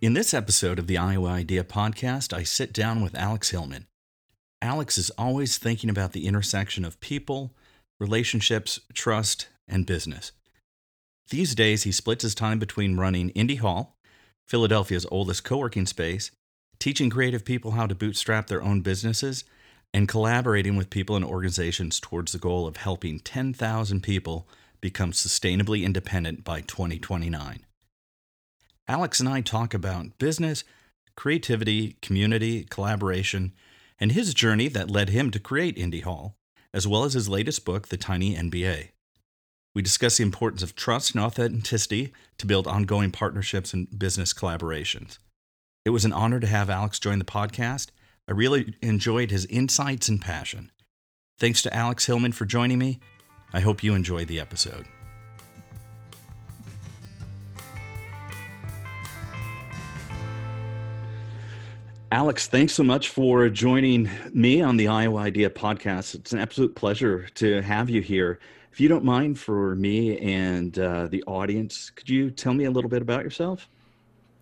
In this episode of the Iowa Idea podcast, I sit down with Alex Hillman. Alex is always thinking about the intersection of people, relationships, trust, and business. These days, he splits his time between running Indy Hall, Philadelphia's oldest co working space, teaching creative people how to bootstrap their own businesses, and collaborating with people and organizations towards the goal of helping 10,000 people become sustainably independent by 2029. Alex and I talk about business, creativity, community, collaboration, and his journey that led him to create Indy Hall, as well as his latest book, The Tiny MBA. We discuss the importance of trust and authenticity to build ongoing partnerships and business collaborations. It was an honor to have Alex join the podcast. I really enjoyed his insights and passion. Thanks to Alex Hillman for joining me. I hope you enjoyed the episode. Alex, thanks so much for joining me on the Iowa Idea podcast. It's an absolute pleasure to have you here. If you don't mind, for me and uh, the audience, could you tell me a little bit about yourself?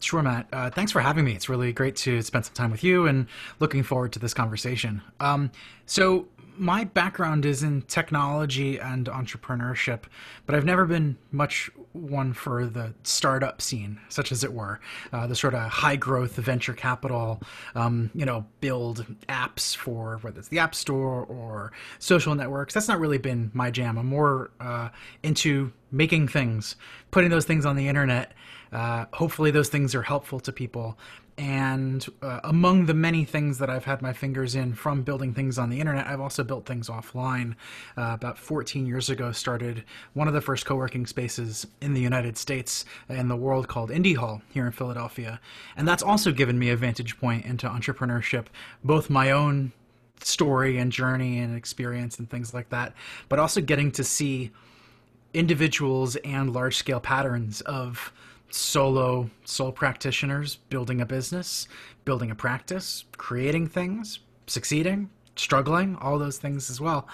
Sure, Matt. Uh, thanks for having me. It's really great to spend some time with you and looking forward to this conversation. Um, so, my background is in technology and entrepreneurship, but I've never been much one for the startup scene, such as it were, uh, the sort of high growth venture capital, um, you know, build apps for whether it's the App Store or social networks. That's not really been my jam. I'm more uh, into making things, putting those things on the internet. Uh, hopefully, those things are helpful to people and uh, among the many things that I've had my fingers in from building things on the internet, I've also built things offline. Uh, about 14 years ago, started one of the first co-working spaces in the United States and the world called Indy Hall here in Philadelphia, and that's also given me a vantage point into entrepreneurship, both my own story and journey and experience and things like that, but also getting to see individuals and large-scale patterns of solo sole practitioners building a business, building a practice, creating things, succeeding, struggling, all those things as well.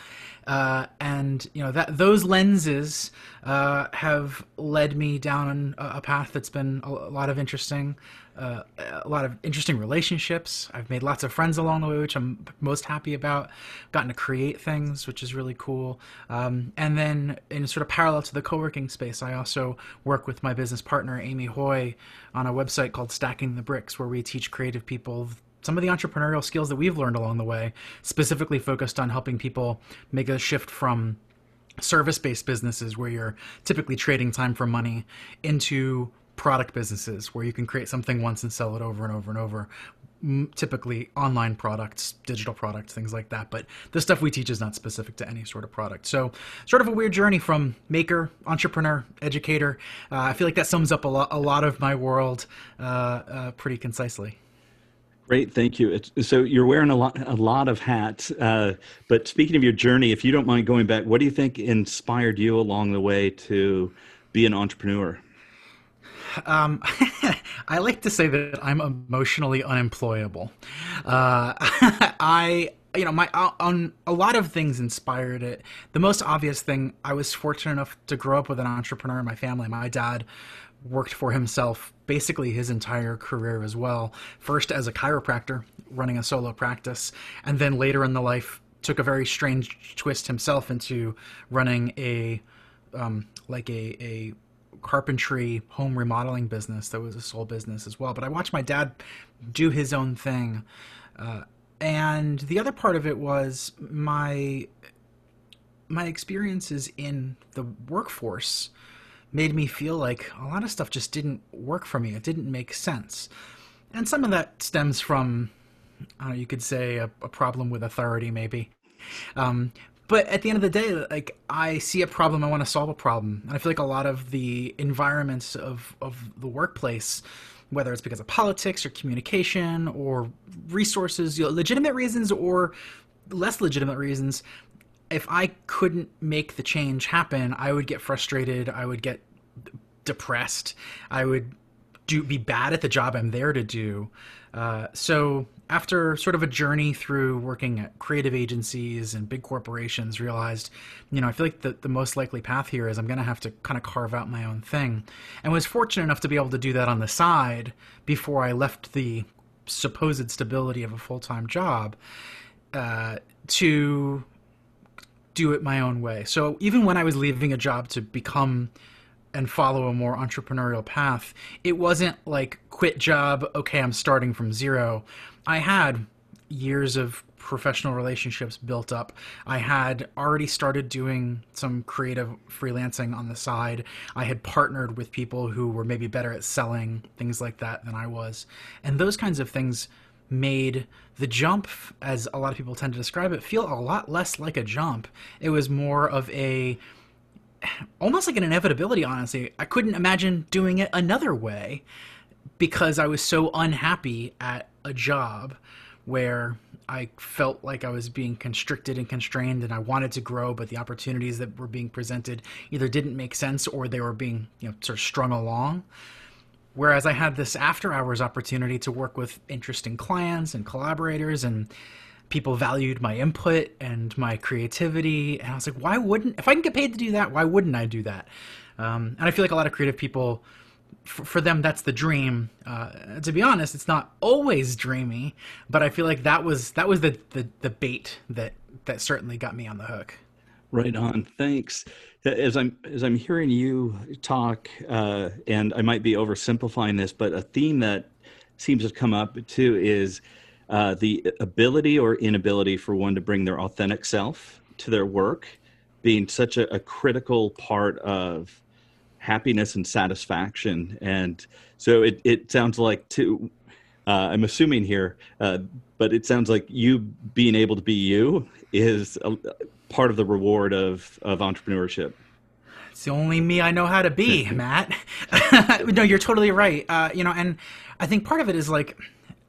Uh, and you know that those lenses uh, have led me down a, path that's been a, a lot of interesting, uh, a lot of interesting relationships. I've made lots of friends along the way, which I'm most happy about. Gotten to create things, which is really cool. Um, and then, in sort of parallel to the co-working space, I also work with my business partner Amy Hoy on a website called Stacking the Bricks, where we teach creative people some of the entrepreneurial skills that we've learned along the way, specifically focused on helping people make a shift from service based businesses where you're typically trading time for money into product businesses where you can create something once and sell it over and over and over typically online products, digital products, things like that. But the stuff we teach is not specific to any sort of product. So, sort of a weird journey from maker, entrepreneur, educator. Uh, I feel like that sums up a lot, a lot of my world uh, uh, pretty concisely. Great, thank you. It's, so you're wearing a lot, a lot of hats. Uh, but speaking of your journey, if you don't mind going back, what do you think inspired you along the way to be an entrepreneur? Um, I like to say that I'm emotionally unemployable. Uh, I you know my uh, on a lot of things inspired it the most obvious thing i was fortunate enough to grow up with an entrepreneur in my family my dad worked for himself basically his entire career as well. First as a chiropractor, running a solo practice, and then later in the life took a very strange twist himself into running a um, like a, a carpentry home remodeling business that was a sole business as well. But I watched my dad do his own thing. Uh, and the other part of it was my my experiences in the workforce made me feel like a lot of stuff just didn't work for me. It didn't make sense. And some of that stems from, uh, you could say, a, a, problem with authority, maybe. Um, but at the end of the day, like I see a problem, I want to solve a problem, and I feel like a lot of the environments of of the workplace whether it's because of politics or communication or resources, you know, legitimate reasons or less legitimate reasons, if I couldn't make the change happen, I would get frustrated. I would get depressed. I would do be bad at the job I'm there to do. Uh, so after sort of a journey through working at creative agencies and big corporations, realized, you know, I feel like the, the most likely path here is I'm going to have to kind of carve out my own thing. And was fortunate enough to be able to do that on the side before I left the supposed stability of a full time job uh, to do it my own way. So even when I was leaving a job to become and follow a more entrepreneurial path, it wasn't like quit job, okay, I'm starting from zero. I had years of professional relationships built up. I had already started doing some creative freelancing on the side. I had partnered with people who were maybe better at selling things like that than I was. And those kinds of things made the jump, as a lot of people tend to describe it, feel a lot less like a jump. It was more of a almost like an inevitability, honestly. I couldn't imagine doing it another way because I was so unhappy at a job where I felt like I was being constricted and constrained and I wanted to grow, but the opportunities that were being presented either didn't make sense or they were being, you know, sort of strung along. Whereas I had this after hours opportunity to work with interesting clients and collaborators and people valued my input and my creativity. And I was like, why wouldn't, if I can get paid to do that, why wouldn't I do that? Um, and I feel like a lot of creative people, for, for them, that's the dream. Uh, to be honest, it's not always dreamy, but I feel like that was, that was the, the, the bait that, that certainly got me on the hook. Right on. Thanks. As I'm as I'm hearing you talk, uh, and I might be oversimplifying this, but a theme that seems to come up too is uh, the ability or inability for one to bring their authentic self to their work, being such a, a critical part of happiness and satisfaction. And so it it sounds like to uh, I'm assuming here, uh, but it sounds like you being able to be you is part of the reward of of entrepreneurship. It's the only me I know how to be, Matt. no, you're totally right. Uh, you know, and I think part of it is like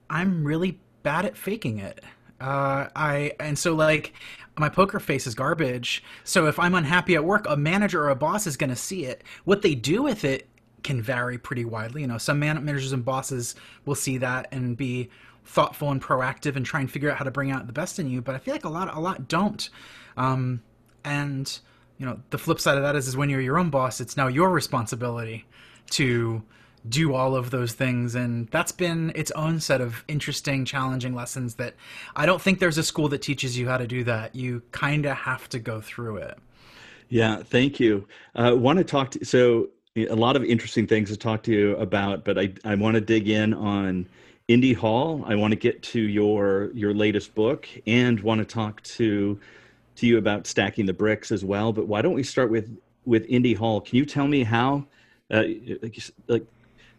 I'm really bad at faking it. Uh, I and so like my poker face is garbage. So if I'm unhappy at work, a manager or a boss is going to see it. What they do with it can vary pretty widely. You know, some managers and bosses will see that and be thoughtful and proactive and try and figure out how to bring out the best in you. But I feel like a lot, a lot don't. Um, and you know, the flip side of that is, is when you're your own boss, it's now your responsibility to do all of those things. And that's been its own set of interesting, challenging lessons that I don't think there's a school that teaches you how to do that. You kind of have to go through it. Yeah, thank you. I uh, want to talk to so a lot of interesting things to talk to you about, but I, I want to dig in on Indy Hall. I want to get to your your latest book and want to talk to to you about stacking the bricks as well. But why don't we start with with Indy Hall? Can you tell me how uh, like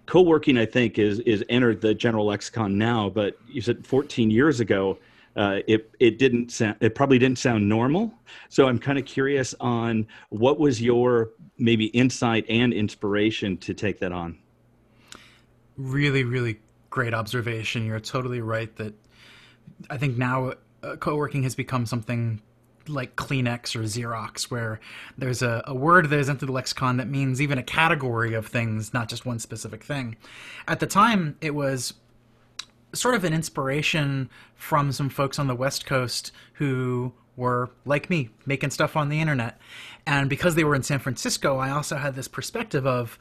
co-working? I think is is entered the general lexicon now, but you said 14 years ago. Uh, it it didn't sound it probably didn't sound normal. So I'm kind of curious on what was your maybe insight and inspiration to take that on. Really, really great observation. You're totally right that I think now uh, co-working has become something like Kleenex or Xerox, where there's a, a word that is entered the lexicon that means even a category of things, not just one specific thing. At the time, it was sort of an inspiration from some folks on the West Coast who were like me, making stuff on the internet. And because they were in San Francisco, I also had this perspective of,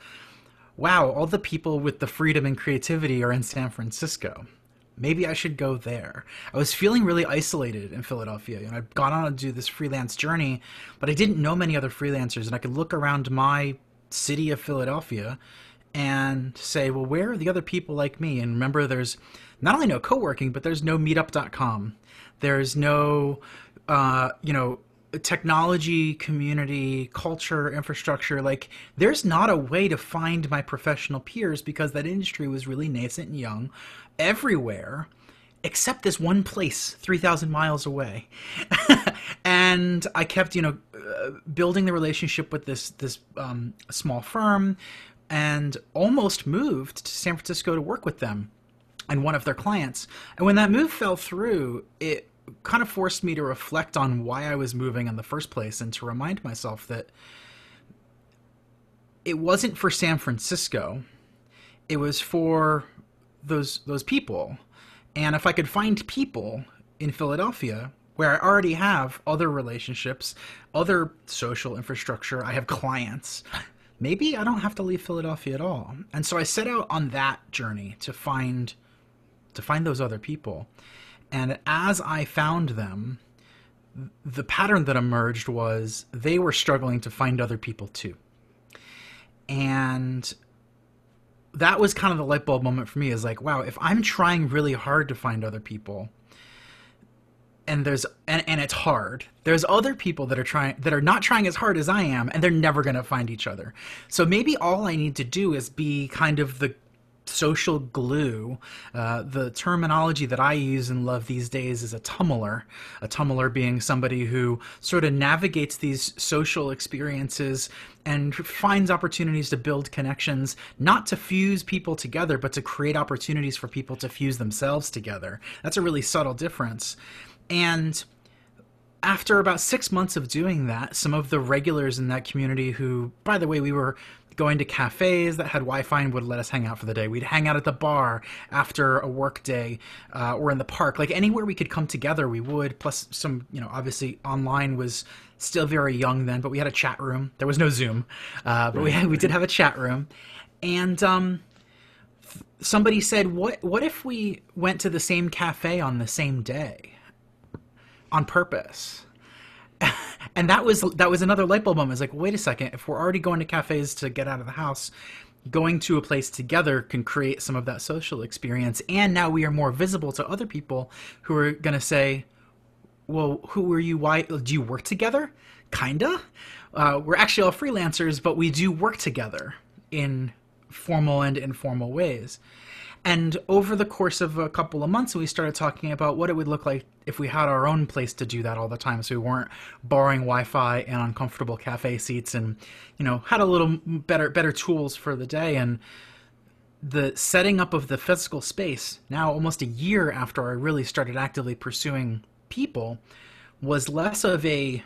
wow, all the people with the freedom and creativity are in San Francisco maybe I should go there. I was feeling really isolated in Philadelphia. Know, I'd gone on to do this freelance journey, but I didn't know many other freelancers, and I could look around my city of Philadelphia and say, well, where are the other people like me? And remember, there's not only no co-working, but there's no meetup.com. There's no, uh, you know, technology, community, culture, infrastructure. Like, there's not a way to find my professional peers because that industry was really nascent and young everywhere except this one place 3000 miles away and i kept you know uh, building the relationship with this this um, small firm and almost moved to San Francisco to work with them and one of their clients. And when that move fell through, it kind of forced me to reflect on why I was moving in the first place and to remind myself that it wasn't for San Francisco. It was for those those people. And if I could find people in Philadelphia where I already have other relationships, other social infrastructure, I have clients, maybe I don't have to leave Philadelphia at all. And so I set out on that journey to find to find those other people. And as I found them, the pattern that emerged was they were struggling to find other people too. And that was kind of the light bulb moment for me is like, wow, if I'm trying really hard to find other people, and there's and, and it's hard there's other people that are trying that are not trying as hard as i am and they're never going to find each other. So maybe all i need to do is be kind of the social glue. Uh, the terminology that I use and love these days is a tummeler. A tummeler being somebody who sort of navigates these social experiences and finds opportunities to build connections, not to fuse people together, but to create opportunities for people to fuse themselves together. That's a really subtle difference. And after about six months of doing that, some of the regulars in that community who, by the way, we were going to cafes that had Wi-Fi and would let us hang out for the day. We'd hang out at the bar after a work day, uh, or in the park, like anywhere we could come together, we would. Plus, some, you know, obviously online was still very young then, but we had a chat room. There was no Zoom, uh, but we had, we did have a chat room, and um, somebody said, "What what if we went to the same cafe on the same day, on purpose?" And that was that was another light bulb moment. It's like, wait a second, if we're already going to cafes to get out of the house, going to a place together can create some of that social experience. And now we are more visible to other people who are going to say, well, who are you? Why do you work together? Kinda. Uh, we're actually all freelancers, but we do work together in formal and informal ways. And over the course of a couple of months, we started talking about what it would look like if we had our own place to do that all the time. So we weren't borrowing Wi-Fi and uncomfortable cafe seats, and you know had a little better better tools for the day. And the setting up of the physical space now, almost a year after I really started actively pursuing people, was less of a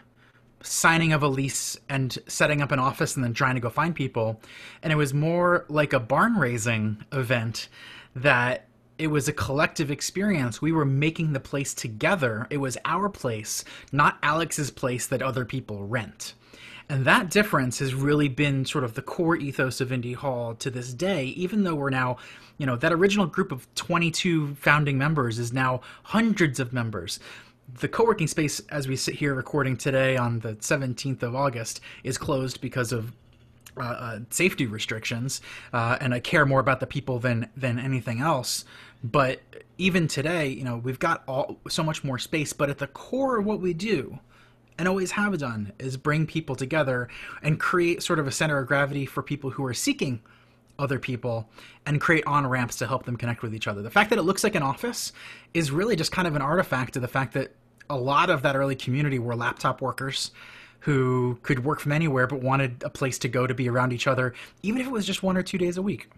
signing of a lease and setting up an office and then trying to go find people, and it was more like a barn raising event that it was a collective experience. We were making the place together. It was our place, not Alex's place that other people rent. And that difference has really been sort of the core ethos of Indy Hall to this day, even though we're now, you know, that original group of 22 founding members is now hundreds of members. The co working space, as we sit here recording today on the 17th of August, is closed because of uh, uh, safety restrictions, uh, and I care more about the people than than anything else. But even today, you know, we've got all so much more space. But at the core of what we do, and always have done, is bring people together and create sort of a center of gravity for people who are seeking other people and create on ramps to help them connect with each other. The fact that it looks like an office is really just kind of an artifact of the fact that a lot of that early community were laptop workers who could work from anywhere but wanted a place to go to be around each other, even if it was just one or two days a week.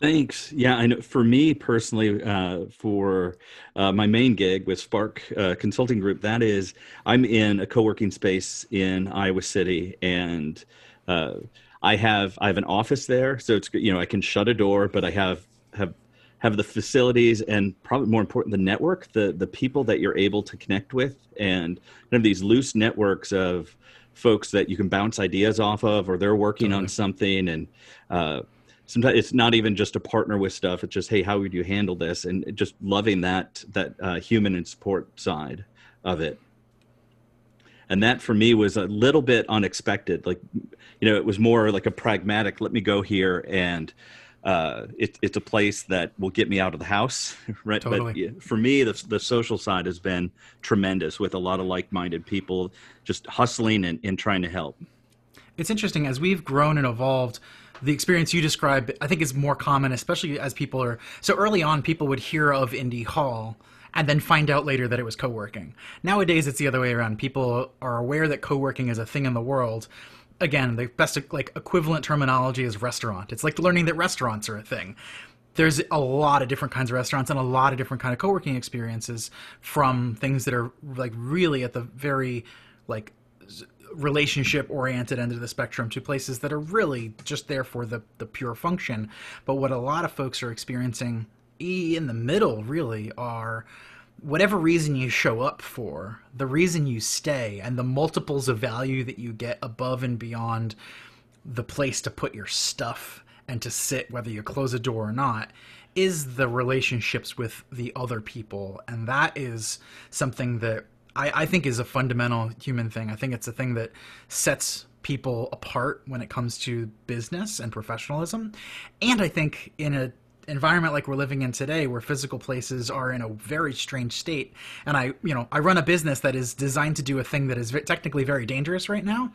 Thanks. Yeah, I know. For me personally, uh, for uh, my main gig with Spark uh, Consulting Group, that is, I'm in a co-working space in Iowa City, and uh, I have I have an office there, so it's you know I can shut a door, but I have have have the facilities and probably more important the network the the people that you're able to connect with and kind of these loose networks of folks that you can bounce ideas off of or they're working totally. on something and uh, sometimes it's not even just to partner with stuff it's just hey how would you handle this and just loving that that uh, human and support side of it and that for me was a little bit unexpected like you know it was more like a pragmatic let me go here and uh, it, it's a place that will get me out of the house, right? Totally. But for me, the, the social side has been tremendous with a lot of like-minded people just hustling and, and trying to help. It's interesting as we've grown and evolved. The experience you describe, I think, is more common, especially as people are so early on. People would hear of Indy Hall and then find out later that it was co-working. Nowadays, it's the other way around. People are aware that co-working is a thing in the world, again, the best like equivalent terminology is restaurant. It's like learning that restaurants are a thing. There's a lot of different kinds of restaurants and a lot of different kind of co-working experiences from things that are like really at the very like relationship oriented end of the spectrum to places that are really just there for the the pure function. But what a lot of folks are experiencing e in the middle really are whatever reason you show up for, the reason you stay, and the multiples of value that you get above and beyond the place to put your stuff and to sit, whether you close a door or not, is the relationships with the other people. And that is something that I, I think is a fundamental human thing. I think it's a thing that sets people apart when it comes to business and professionalism. And I think in a environment like we're living in today where physical places are in a very strange state. And i you know i run a business that is designed to do a thing that is technically very dangerous right now.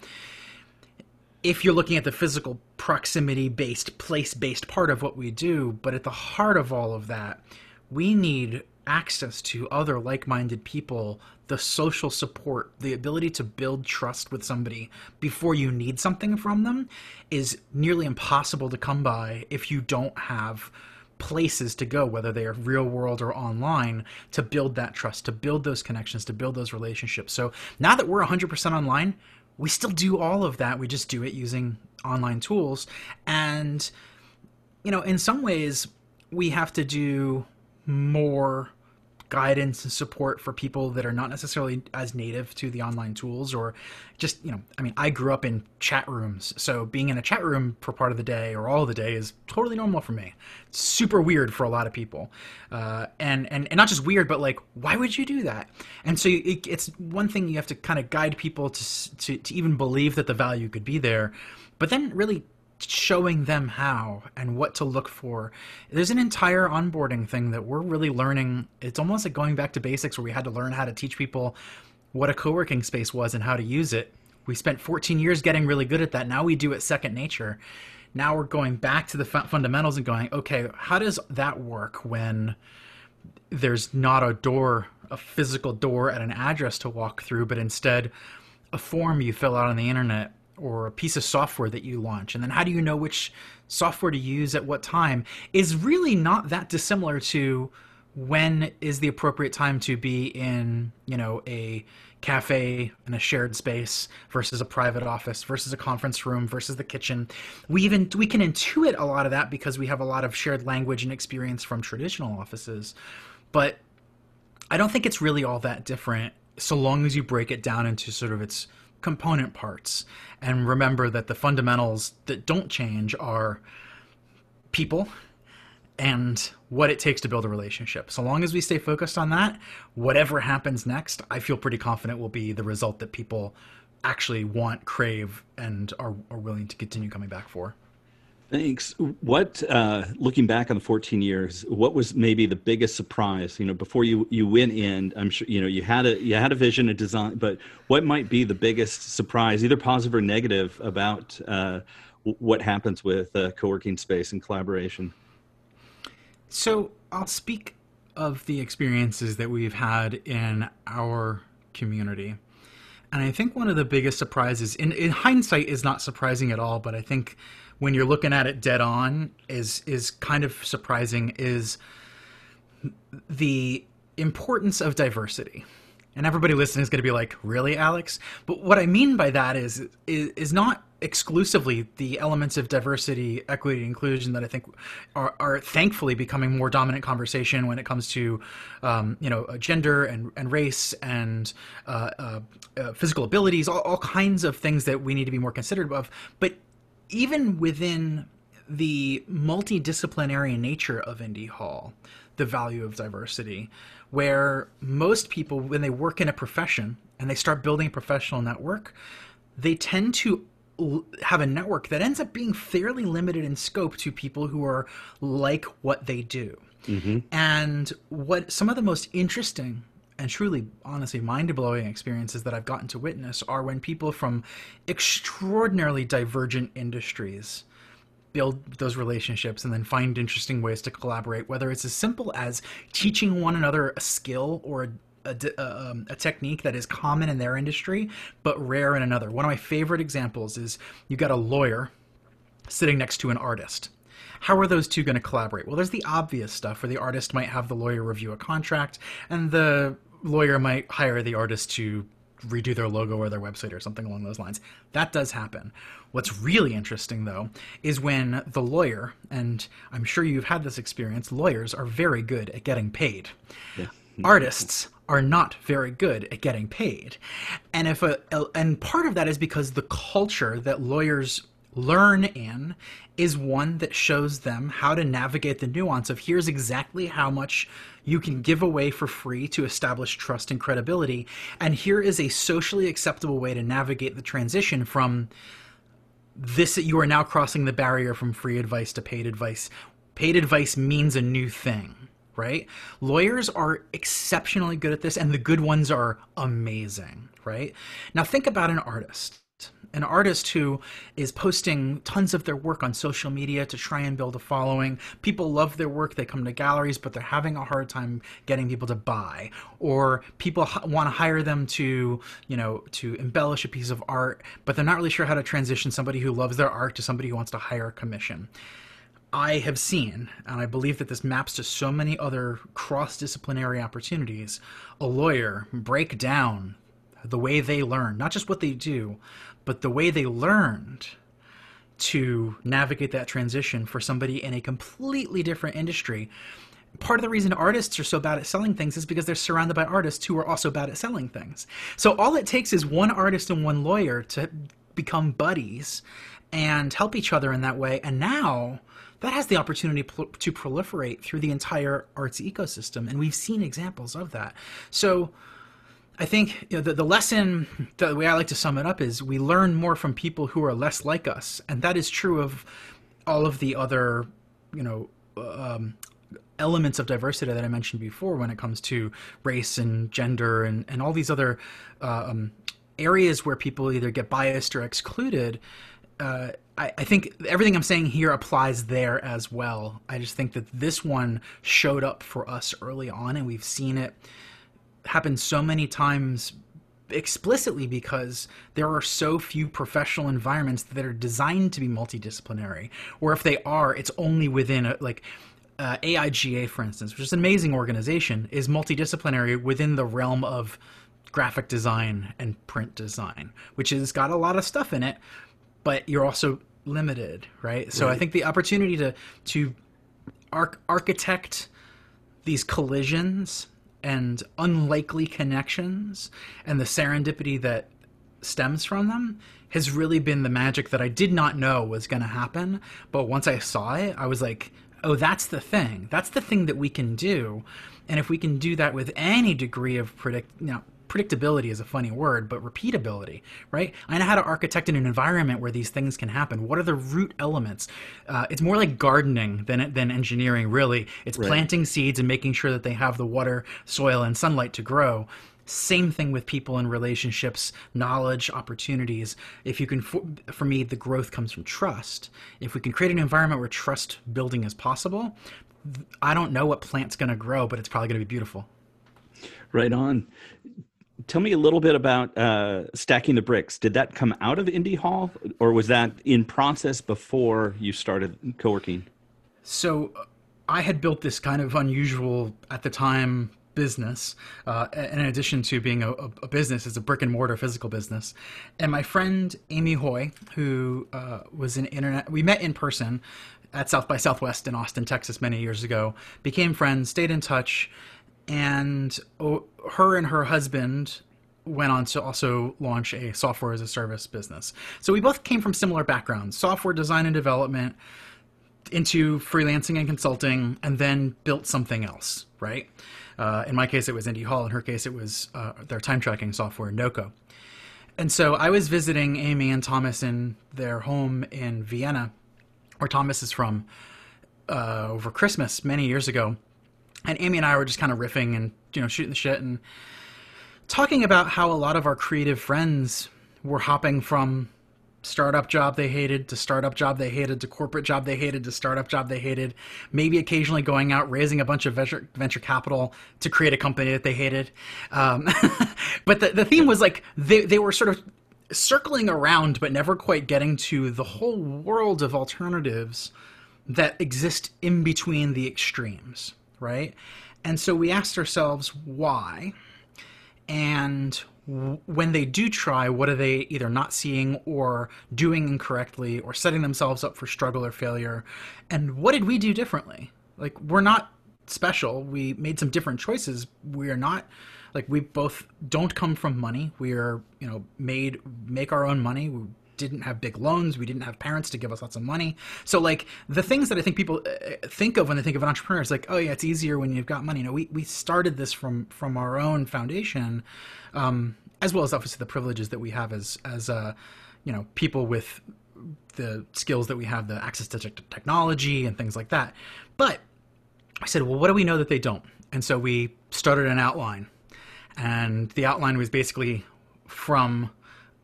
If you're looking at the physical proximity based place based part of what we do but at the heart of all of that we need access to other like-minded people the social support the ability to build trust with somebody before you need something from them is nearly impossible to come by if you don't have places to go, whether they are real world or online, to build that trust, to build those connections, to build those relationships. So now that we're 100% online, we still do all of that. We just do it using online tools. And, you know, in some ways, we have to do more guidance and support for people that are not necessarily as native to the online tools or just you know i mean i grew up in chat rooms. So being in a chat room for part of the day or all of the day is totally normal for me. It's super weird for a lot of people. Uh, and, and and not just weird but like why would you do that? And so it, it's one thing you have to kind of guide people to, to to even believe that the value could be there but then really showing them how and what to look for. There's an entire onboarding thing that we're really learning. It's almost like going back to basics where we had to learn how to teach people what a co working space was and how to use it. We spent 14 years getting really good at that. Now we do it second nature. Now we're going back to the fundamentals and going, okay, how does that work when there's not a door, a physical door at an address to walk through, but instead a form you fill out on the internet or a piece of software that you launch? And then how do you know which software to use at what time is really not that dissimilar to when is the appropriate time to be in you know a cafe in a shared space versus a private office versus a conference room versus the kitchen. We even we can intuit a lot of that because we have a lot of shared language and experience from traditional offices. But i don't think it's really all that different so long as you break it down into sort of its component parts and remember that the fundamentals that don't change are people and what it takes to build a relationship. So long as we stay focused on that, whatever happens next, I feel pretty confident will be the result that people actually want, crave, and are, are willing to continue coming back for. Thanks. What, uh, looking back on the 14 years, what was maybe the biggest surprise? You know, before you you went in, I'm sure you know you had a you had a vision, a design, but what might be the biggest surprise, either positive or negative, about uh, what happens with uh, co-working space and collaboration? So I'll speak of the experiences that we've had in our community. And I think one of the biggest surprises, in, in hindsight, is not surprising at all, but I think when you're looking at it dead on is is kind of surprising is the importance of diversity. And everybody listening is going to be like, "Really, Alex?" But what I mean by that is is, is not exclusively the elements of diversity, equity, inclusion that I think are, are thankfully becoming more dominant conversation when it comes to, um, you know, gender and, and race and uh, uh, uh, physical abilities, all, all kinds of things that we need to be more considerate of. But even within the multidisciplinary nature of Indy Hall, the value of diversity, where most people, when they work in a profession and they start building a professional network, they tend to have a network that ends up being fairly limited in scope to people who are like what they do. Mm-hmm. And what some of the most interesting and truly, honestly, mind blowing experiences that I've gotten to witness are when people from extraordinarily divergent industries build those relationships and then find interesting ways to collaborate, whether it's as simple as teaching one another a skill or a, a, a, um, a, technique that is common in their industry but rare in another. One of my favorite examples is you've got a lawyer sitting next to an artist. How are those two going to collaborate? Well, there's the obvious stuff where the artist might have the lawyer review a contract and the lawyer might hire the artist to redo their logo or their website or something along those lines. That does happen. What's really interesting, though, is when the lawyer, and I'm sure you've had this experience, lawyers are very good at getting paid. Yeah. Artists are not very good at getting paid. And if a, and part of that is because the culture that lawyers learn in is one that shows them how to navigate the nuance of here's exactly how much you can give away for free to establish trust and credibility. And here is a socially acceptable way to navigate the transition from this that you are now crossing the barrier from free advice to paid advice. Paid advice means a new thing, right? Lawyers are exceptionally good at this, and the good ones are amazing, right? Now, think about an artist an artist who is posting tons of their work on social media to try and build a following. People love their work, they come to galleries, but they're having a hard time getting people to buy. Or people want to hire them to, you know, to embellish a piece of art, but they're not really sure how to transition somebody who loves their art to somebody who wants to hire a commission. I have seen, and I believe that this maps to so many other cross disciplinary opportunities, a lawyer break down the way they learn, not just what they do, but the way they learned to navigate that transition for somebody in a completely different industry part of the reason artists are so bad at selling things is because they're surrounded by artists who are also bad at selling things. So all it takes is one artist and one lawyer to become buddies and help each other in that way. And now that has the opportunity to proliferate through the entire arts ecosystem. And we've seen examples of that. So I think you know, the, the lesson, the way I like to sum it up is we learn more from people who are less like us. And that is true of all of the other, you know, um, elements of diversity that I mentioned before when it comes to race and gender and, and all these other uh, um, areas where people either get biased or excluded. Uh, I, I, think everything I'm saying here applies there as well. I just think that this one showed up for us early on, and we've seen it happens so many times explicitly because there are so few professional environments that are designed to be multidisciplinary or if they are it's only within a like uh, AIGA for instance which is an amazing organization is multidisciplinary within the realm of graphic design and print design which has got a lot of stuff in it but you're also limited right so right. i think the opportunity to to arch- architect these collisions and unlikely connections and the serendipity that stems from them has really been the magic that I did not know was going to happen. But once I saw it, I was like, oh, that's the thing. That's the thing that we can do. And if we can do that with any degree of predict, you know, predictability is a funny word, but repeatability, right? I know how to architect in an environment where these things can happen. What are the root elements? Uh, it's more like gardening than than engineering, really. It's right. planting seeds and making sure that they have the water, soil, and sunlight to grow. Same thing with people and relationships, knowledge, opportunities. If you can, for, for me, the growth comes from trust. If we can create an environment where trust building is possible, I don't know what plant's going to grow, but it's probably going to be beautiful. Right on tell me a little bit about uh, stacking the bricks. Did that come out of Indy Hall, or was that in process before you started co-working? So, I had built this kind of unusual at the time business. Uh, in addition to being a, a, business, it's a brick and mortar physical business. And my friend Amy Hoy, who uh, was an internet, we met in person at South by Southwest in Austin, Texas, many years ago. Became friends, stayed in touch, and oh, her and her husband went on to also launch a software as a service business. So we both came from similar backgrounds software design and development into freelancing and consulting, and then built something else, right? Uh, in my case, it was Indy Hall. In her case, it was uh, their time tracking software, Noko. And so I was visiting Amy and Thomas in their home in Vienna, where Thomas is from, uh, over Christmas many years ago and Amy and I were just kind of riffing and you know shooting the shit and talking about how a lot of our creative friends were hopping from startup job they hated to startup job they hated to corporate job they hated to startup job they hated maybe occasionally going out raising a bunch of venture, venture capital to create a company that they hated. Um, but the, the theme was like they, they were sort of circling around but never quite getting to the whole world of alternatives that exist in between the extremes right and so we asked ourselves why and when they do try, what are they either not seeing or doing incorrectly or setting themselves up for struggle or failure? And what did we do differently? Like, we're not special. We made some different choices. We are not like we both don't come from money. We are, you know, made make our own money. We didn't have big loans. We didn't have parents to give us lots of money. So like the things that I think people uh, think of when they think of an entrepreneur is like, oh yeah, it's easier when you've got money. You know, we we started this from from our own foundation um, as well as obviously the privileges that we have as as uh, you know people with the skills that we have, the access to technology and things like that. But I said, well, what do we know that they don't? And so we started an outline, and the outline was basically from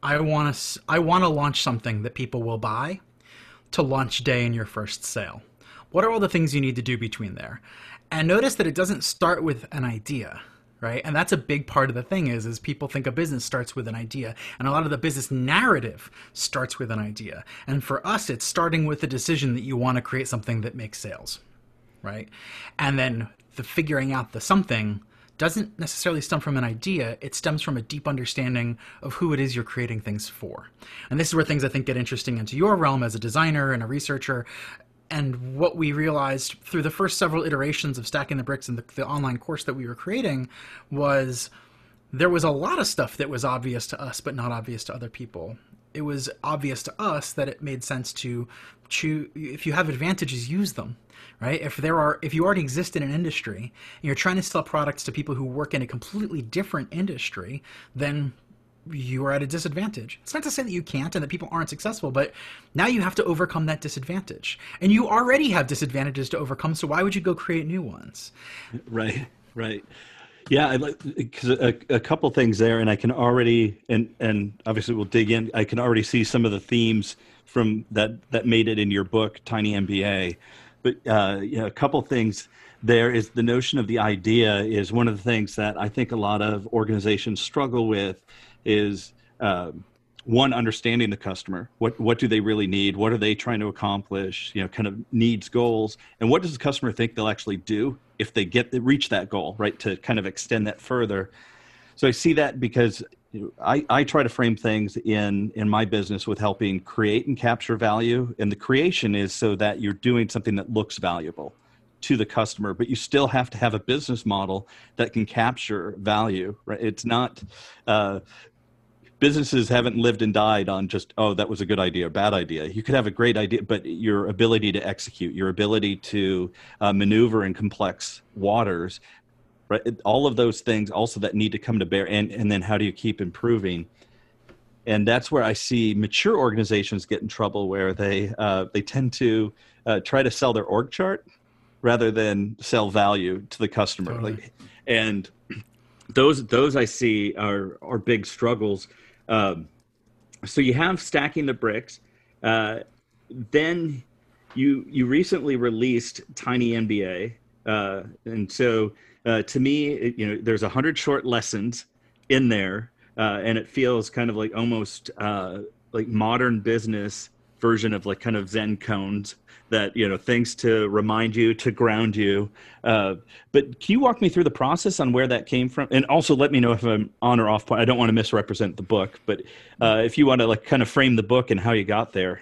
I want to I want to launch something that people will buy to launch day in your first sale. What are all the things you need to do between there? And notice that it doesn't start with an idea right and that's a big part of the thing is is people think a business starts with an idea and a lot of the business narrative starts with an idea and for us it's starting with the decision that you want to create something that makes sales right and then the figuring out the something doesn't necessarily stem from an idea, it stems from a deep understanding of who it is you're creating things for. And this is where things I think get interesting into your realm as a designer and a researcher, and what we realized through the first several iterations of stacking the bricks and the, the, online course that we were creating was there was a lot of stuff that was obvious to us but not obvious to other people it was obvious to us that it made sense to choose if you have advantages use them right if there are if you already exist in an industry and you're trying to sell products to people who work in a completely different industry then you are at a disadvantage. It's not to say that you can't and that people aren't successful, but now you have to overcome that disadvantage. And you already have disadvantages to overcome, so why would you go create new ones? Right, right. Yeah, I like because a, a couple things there, and I can already and and obviously we'll dig in. I can already see some of the themes from that that made it in your book, Tiny MBA. But uh, you know, a couple things there is the notion of the idea is one of the things that I think a lot of organizations struggle with is uh, one understanding the customer. What what do they really need? What are they trying to accomplish? You know kind of needs goals. And what does the customer think they'll actually do if they get reach that goal right to kind of extend that further? So i see that because I, I try to frame things in in my business with helping create and capture value. And the creation is so that you're doing something that looks valuable to the customer but you still have to have a business model that can capture value right? It's not uh, businesses haven't lived and died on just oh that was a good idea or bad idea. You could have a great idea but your ability to execute your ability to uh, maneuver in complex waters right? All of those things also that need to come to bear and and then how do you keep improving? And that's where i see mature organizations get in trouble where they uh, they tend to uh, try to sell their org chart rather than sell value to the customer. Totally. like, and those those i see are are big struggles um, so you have stacking the bricks. Uh, then you you recently released Tiny MBA, uh, and so uh, to me, it, you know, there's a hundred short lessons in there, uh, and it feels kind of like almost uh, like modern business version of like kind of Zen koans that you know things to remind you to ground you uh, but can you walk me through the process on where that came from and also let me know if i'm on or off point i don't want to misrepresent the book but uh, if you want to like kind of frame the book and how you got there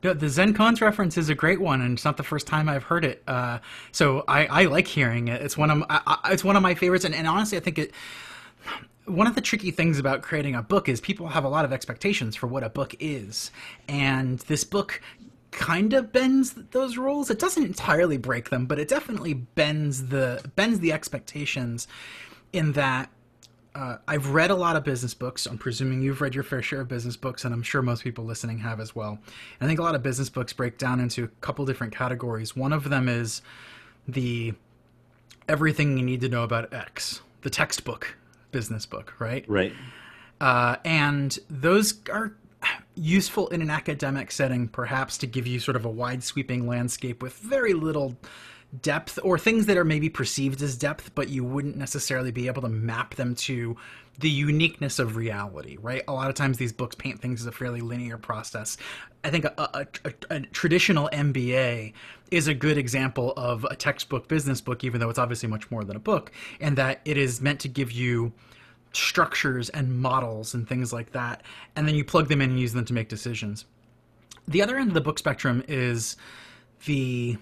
the Zen koans reference is a great one, and it's not the first time I've heard it. Uh, so I, I, like hearing it. It's one of I, it's one of my favorites, and, and honestly, I think it one of the tricky things about creating a book is people have a lot of expectations for what a book is. And this book kind of bends those rules. It doesn't entirely break them, but it definitely bends the bends the expectations in that uh, I've read a lot of business books. I'm presuming you've read your fair share of business books, and I'm sure most people listening have as well. I think a lot of business books break down into a couple different categories. One of them is the everything you need to know about X, the textbook business book, right? Right. Uh, and those are useful in an academic setting, perhaps to give you sort of a wide sweeping landscape with very little depth or things that are maybe perceived as depth, but you wouldn't necessarily be able to map them to the uniqueness of reality, right? A lot of times these books paint things as a fairly linear process. I think a, a, a, a, traditional MBA is a good example of a textbook business book, even though it's obviously much more than a book, and that it is meant to give you structures and models and things like that, and then you plug them in and use them to make decisions. The other end of the book spectrum is the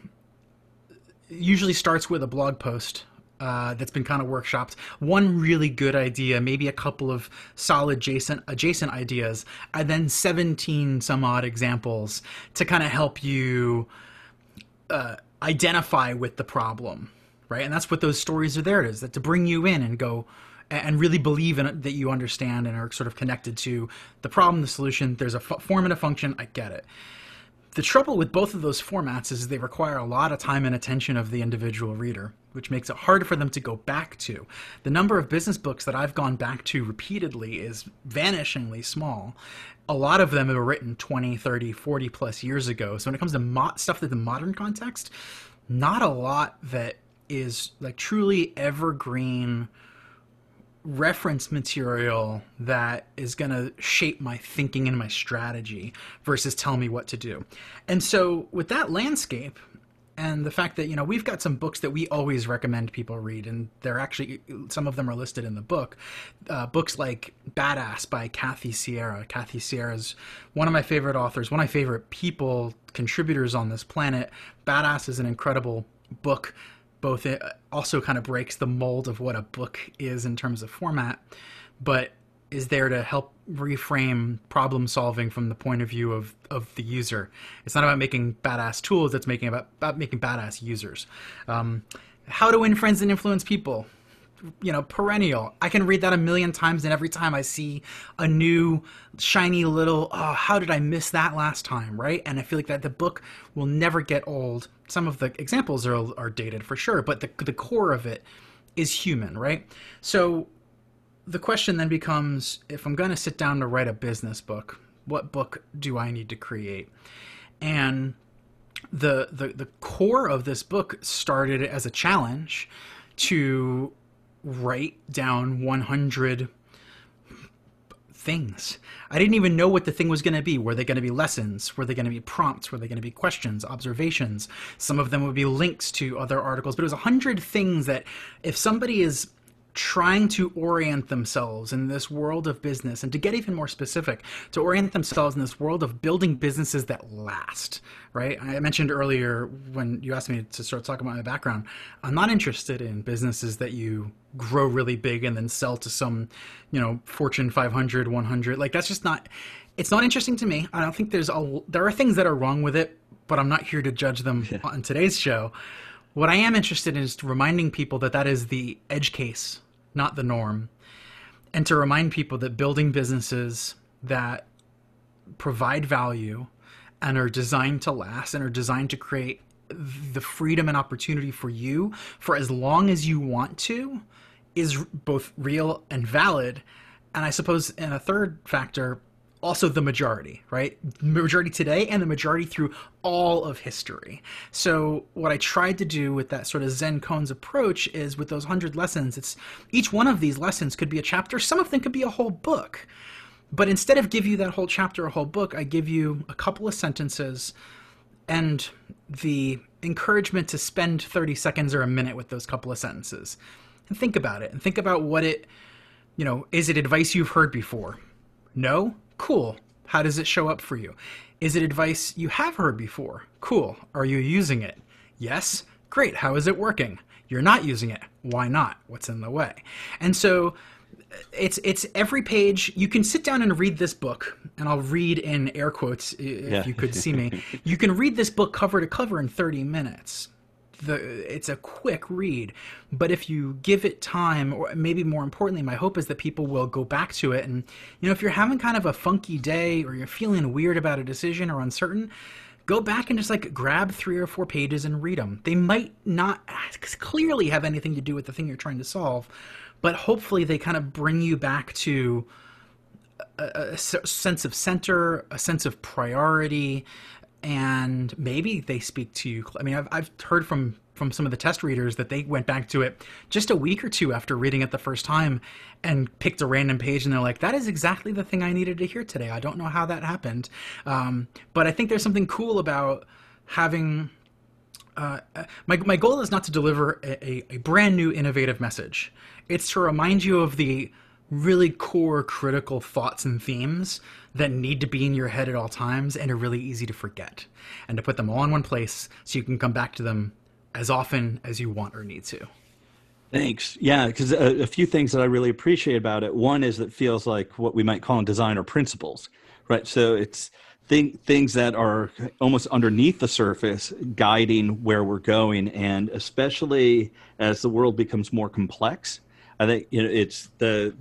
usually starts with a blog post uh, that's been kind of workshopped. One really good idea, maybe a couple of solid adjacent adjacent ideas, and then 17 some odd examples to kind of help you uh, identify with the problem, right? And that's what those stories are there. Is that to bring you in and go and really believe in it, that you understand and are sort of connected to the problem, the solution. There's a f- form and a function. I get it. The trouble with both of those formats is they require a lot of time and attention of the individual reader, which makes it hard for them to go back to. The number of business books that I've gone back to repeatedly is vanishingly small. A lot of them are written 20, 30, 40 plus years ago. So when it comes to mo- stuff that the modern context, not a lot that is like truly evergreen reference material that is going to shape my thinking and my strategy versus tell me what to do. And so with that landscape and the fact that you know we've got some books that we always recommend people read and they're actually some of them are listed in the book uh, books like badass by kathy sierra kathy sierra is one of my favorite authors one of my favorite people contributors on this planet badass is an incredible book both it also kind of breaks the mold of what a book is in terms of format, but is there to help reframe problem solving from the point of view of, of the user. It's not about making badass tools, it's making about, about making badass users. Um, how to win friends and influence people you know, perennial. I can read that a million times, and every time I see a new shiny little, oh, how did I miss that last time, right? And I feel like that the book will never get old. Some of the examples are are dated for sure, but the the core of it is human, right? So the question then becomes: if I'm going to sit down to write a business book, what book do I need to create? And the the the core of this book started as a challenge to write down 100 things. I didn't even know what the thing was going to be. Were they going to be lessons? Were they going to be prompts? Were they going to be questions, observations? Some of them would be links to other articles, but it was a hundred things that if somebody is trying to orient themselves in this world of business and to get even more specific to orient themselves in this world of building businesses that last right? I mentioned earlier when you asked me to start talking about my background i'm not interested in businesses that you grow really big and then sell to some you know fortune 500 100 like that's just not it's not interesting to me. I don't think there's a there are things that are wrong with it but i'm not here to judge them yeah. on today's show what I am interested in is reminding people that that is the edge case, not the norm. And to remind people that building businesses that provide value and are designed to last and are designed to create the freedom and opportunity for you for as long as you want to is both real and valid. And I suppose, in a third factor, also the majority, right? Majority today and the majority through all of history. So what I tried to do with that sort of Zen koans approach is with those 100 lessons, it's each one of these lessons could be a chapter, some of them could be a whole book. But instead of give you that whole chapter, a whole book, I give you a couple of sentences and the encouragement to spend 30 seconds or a minute with those couple of sentences. And think about it and think about what it, you know, is it advice you've heard before? No? Cool. How does it show up for you? Is it advice you have heard before? Cool. Are you using it? Yes. Great. How is it working? You're not using it. Why not? What's in the way? And so uh, it's it's every page you can sit down and read this book and i'll read in air quotes if yeah. you could see me you can read this book cover to cover in 30 minutes the it's a quick read. But if you give it time or maybe more importantly my hope is that people will go back to it. And you know if you're having kind of a funky day or you're feeling weird about a decision or uncertain go back and just like grab three or four pages and read them they might not clearly have anything to do with the thing you're trying to solve but hopefully they kind of bring you back to a, a sense of center, a sense of priority, and maybe they speak to you. I mean, I've, I've heard from from some of the test readers that they went back to it just a week or two after reading it the first time and picked a random page and they're like that is exactly the thing i needed to hear today i don't know how that happened um, but i think there's something cool about having uh, my, my goal is not to deliver a, a, brand new innovative message it's to remind you of the really core critical thoughts and themes that need to be in your head at all times and are really easy to forget and to put them all in one place so you can come back to them as often as you want or need to. Thanks. Yeah, because a, uh, a, few things that I really appreciate about it. One is that feels like what we might call in design designer principles, right? So it's th- things that are almost underneath the surface, guiding where we're going, and especially as the world becomes more complex. I think you know it's the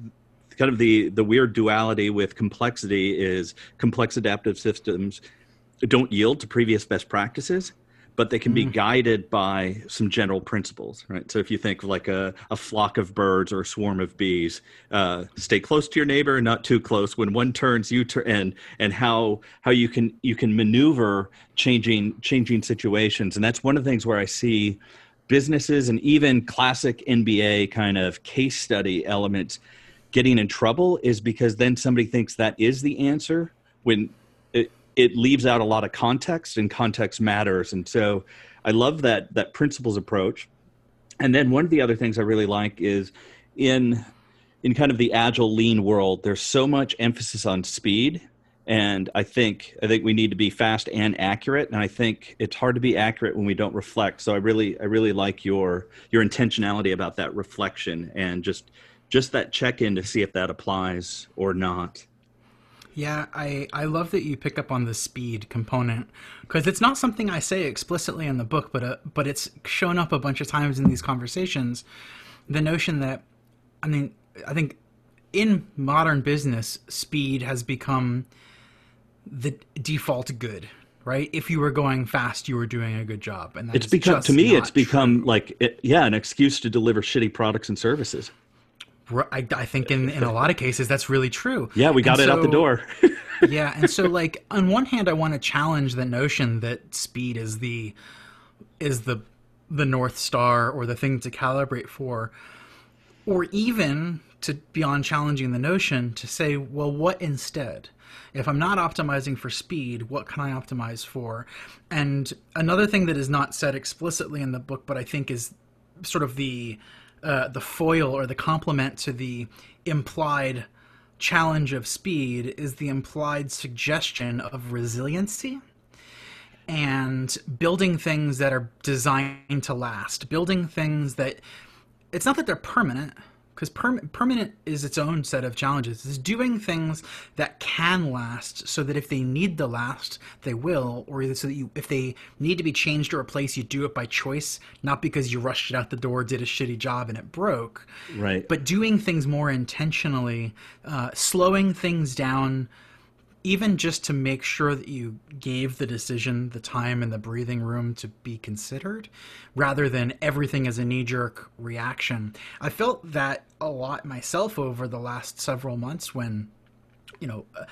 kind of the the weird duality with complexity is complex adaptive systems don't yield to previous best practices but they can be mm. guided by some general principles, right? So if you think of like a, a flock of birds or a swarm of bees, uh, stay close to your neighbor, not too close. When one turns, you turn, and and how how you can you can maneuver changing changing situations, and that's one of the things where I see businesses and even classic MBA kind of case study elements getting in trouble is because then somebody thinks that is the answer when it it leaves out a lot of context and context matters. And so i love that that principles approach. And then one of the other things i really like is in in kind of the agile lean world there's so much emphasis on speed. And i think i think we need to be fast and accurate. And i think it's hard to be accurate when we don't reflect. So i really i really like your your intentionality about that reflection and just just that check in to see if that applies or not yeah, I, I love that you pick up on the speed component because it's not something I say explicitly in the book, but uh, but it's shown up a bunch of times in these conversations. The notion that, I mean, I think in modern business, speed has become the default good, right? If you were going fast, you were doing a good job, and that's it's become to me, it's become true. like it, yeah, an excuse to deliver shitty products and services. I, I think in, in a lot of cases that's really true. Yeah, we got and it so, out the door. yeah, and so like on one hand, I want to challenge the notion that speed is the is the the north star or the thing to calibrate for, or even to beyond challenging the notion to say, well, what instead? If I'm not optimizing for speed, what can I optimize for? And another thing that is not said explicitly in the book, but I think is sort of the uh, the foil or the complement to the implied challenge of speed is the implied suggestion of resiliency and building things that are designed to last, building things that it's not that they're permanent, because per- permanent is its own set of challenges. Is doing things that can last, so that if they need to last, they will, or so that you, if they need to be changed or replaced, you do it by choice, not because you rushed it out the door, did a shitty job, and it broke. Right. But doing things more intentionally, uh, slowing things down even just to make sure that you gave the decision the time and the breathing room to be considered rather than everything as a knee jerk reaction. I felt that a lot myself over the last several months when, you know, uh,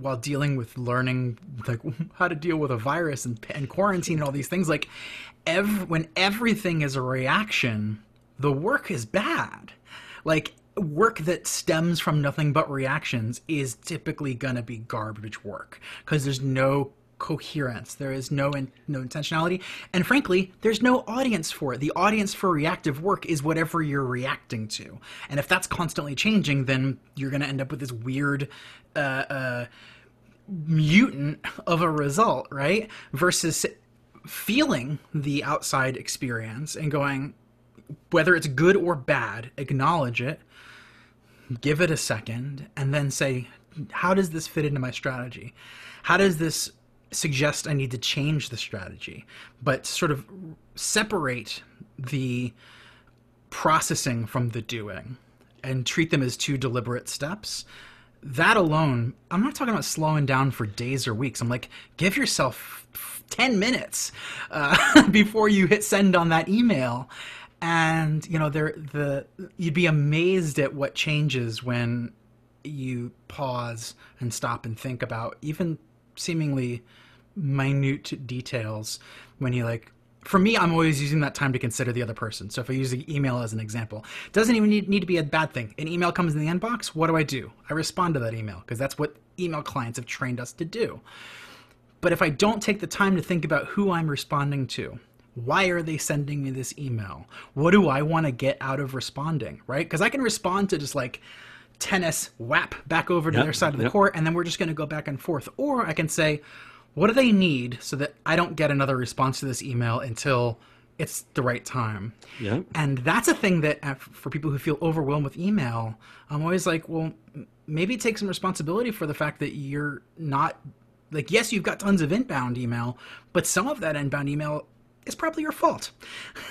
while dealing with learning like how to deal with a virus and, and quarantine and all these things like ev- when everything is a reaction the work is bad like work that stems from nothing but reactions is typically going to be garbage work because there's no coherence there is no in, no intentionality and frankly there's no audience for it. The audience for reactive work is whatever you're reacting to and if that's constantly changing then you're going to end up with this weird uh, uh, mutant of a result right? Versus feeling the outside experience and going whether it's good or bad acknowledge it give it a second, and then say, how does this fit into my strategy? How does this suggest I need to change the strategy? But sort of separate the processing from the doing and treat them as two deliberate steps. That alone, I'm not talking about slowing down for days or weeks. I'm like, give yourself 10 minutes uh, before you hit send on that email and you know there the you'd be amazed at what changes when you pause and stop and think about even seemingly minute details when you like for me, I'm always using that time to consider the other person. So if I use the email as an example, it doesn't even need, need to be a bad thing. An email comes in the inbox. What do I do? I respond to that email because that's what email clients have trained us to do. But if I don't take the time to think about who I'm responding to, why are they sending me this email? What do I want to get out of responding, right? Because I can respond to just like tennis whap back over to yep, their side of the yep. court and then we're just going to go back and forth. Or I can say, what do they need so that I don't get another response to this email until it's the right time? Yeah. And that's a thing that uh, for people who feel overwhelmed with email, I'm always like, well, maybe take some responsibility for the fact that you're not like yes, you've got tons of inbound email, but some of that inbound email is probably your fault.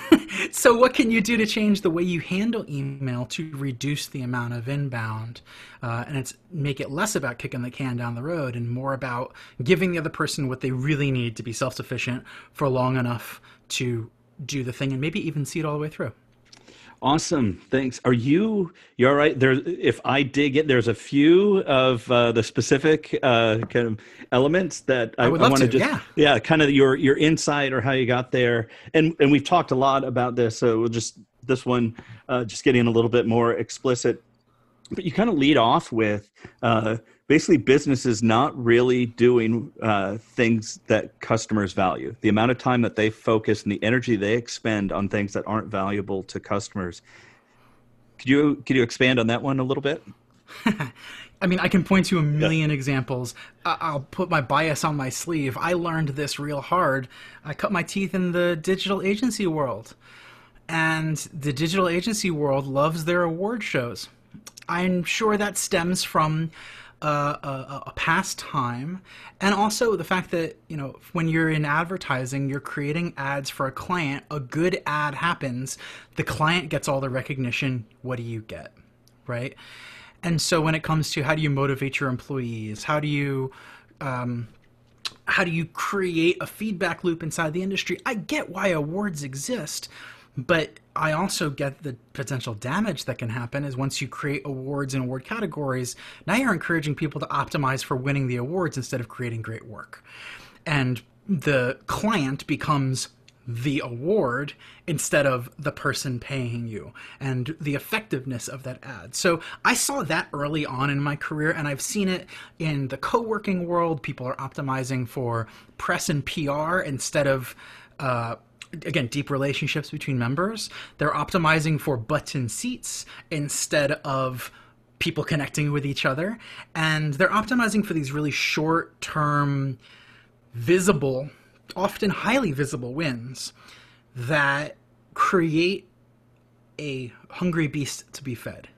so, what can you do to change the way you handle email to reduce the amount of inbound? Uh, and it's make it less about kicking the can down the road and more about giving the other person what they really need to be self sufficient for long enough to do the thing and maybe even see it all the way through. Awesome. Thanks. Are you you all right? There if I dig it, there's a few of uh, the specific uh, kind of elements that I, I, I want to just yeah. yeah, kind of your your insight or how you got there. And and we've talked a lot about this, so we'll just this one uh, just getting a little bit more explicit. But you kind of lead off with uh, basically businesses not really doing uh, things that customers value. The amount of time that they focus and the energy they expend on things that aren't valuable to customers. Could you could you expand on that one a little bit? I mean, I can point to a million yeah. examples. I'll put my bias on my sleeve. I learned this real hard. I cut my teeth in the digital agency world. And the digital agency world loves their award shows. I'm sure that stems from a, a, pastime, and also the fact that you know when you're in advertising, you're creating ads for a client. A good ad happens, the client gets all the recognition. What do you get, right? And so when it comes to how do you motivate your employees, how do you um, how do you create a feedback loop inside the industry? I get why awards exist, but I also get the potential damage that can happen is once you create awards and award categories, now you're encouraging people to optimize for winning the awards instead of creating great work. And the client becomes the award instead of the person paying you and the effectiveness of that ad. So I saw that early on in my career and I've seen it in the co-working world. People are optimizing for press and PR instead of uh, again deep relationships between members. They're optimizing for button seats instead of people connecting with each other. And they're optimizing for these really short term visible often highly visible wins that create a hungry beast to be fed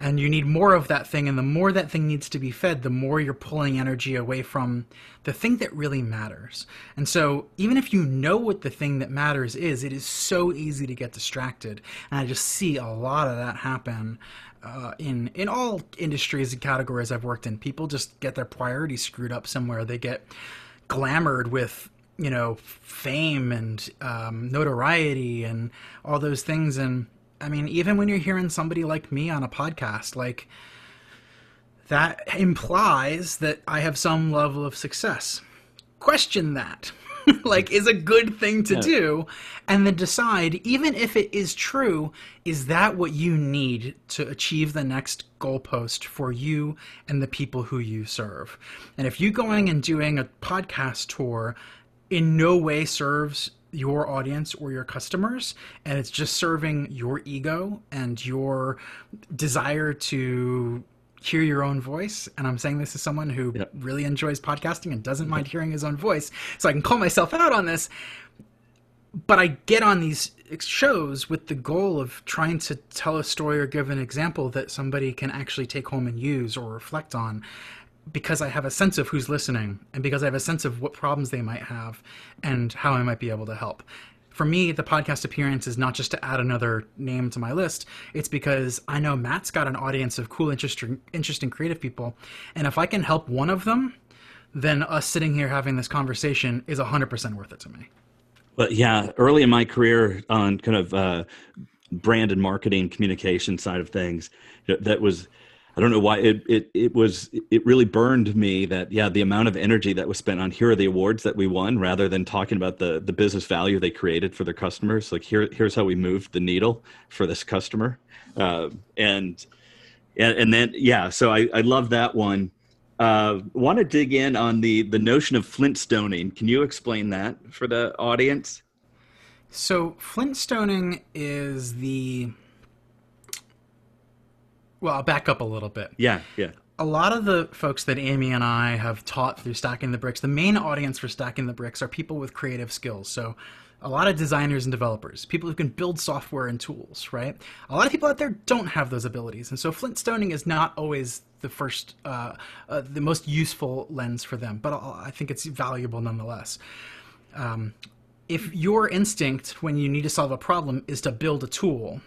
and you need more of that thing and the more that thing needs to be fed the more you're pulling energy away from the thing that really matters. And so even if you know what the thing that matters is it is so easy to get distracted. And i just see a lot of that happen uh, in in all industries and categories i've worked in. People just get their priorities screwed up somewhere. They get glamored with you know fame and um, notoriety and all those things. And I mean, even when you're hearing somebody like me on a podcast, like that implies that I have some level of success. Question that. like is a good thing to yeah. do and then decide even if it is true is that what you need to achieve the next goalpost for you and the people who you serve and if you going and doing a podcast tour in no way serves your audience or your customers and it's just serving your ego and your desire to hear your own voice. And i'm saying this as someone who yep. really enjoys podcasting and doesn't mind hearing his own voice so i can call myself out on this. But i get on these shows with the goal of trying to tell a story or give an example that somebody can actually take home and use or reflect on because I have a sense of who's listening and because I have a sense of what problems they might have and how I might be able to help. For me, the podcast appearance is not just to add another name to my list. It's because I know Matt's got an audience of cool, interesting, interesting creative people. And if I can help one of them, then us sitting here having this conversation is 100% worth it to me. But yeah, early in my career on kind of uh, brand and marketing communication side of things, that was I don't know why it, it it was it really burned me that yeah the amount of energy that was spent on here are the awards that we won rather than talking about the the business value they created for their customers like here here's how we moved the needle for this customer uh, and and and then yeah so I I love that one. Uh, Want to dig in on the the notion of flintstoning? Can you explain that for the audience? So flintstoning is the well, I'll back up a little bit. Yeah, yeah. A lot of the folks that Amy and I have taught through Stacking the Bricks, the main audience for Stacking the Bricks are people with creative skills. So, a lot of designers and developers, people who can build software and tools, right? A lot of people out there don't have those abilities. And so, flintstoning is not always the first, uh, uh, the most useful lens for them, but I think it's valuable nonetheless. Um, if your instinct when you need to solve a problem is to build a tool,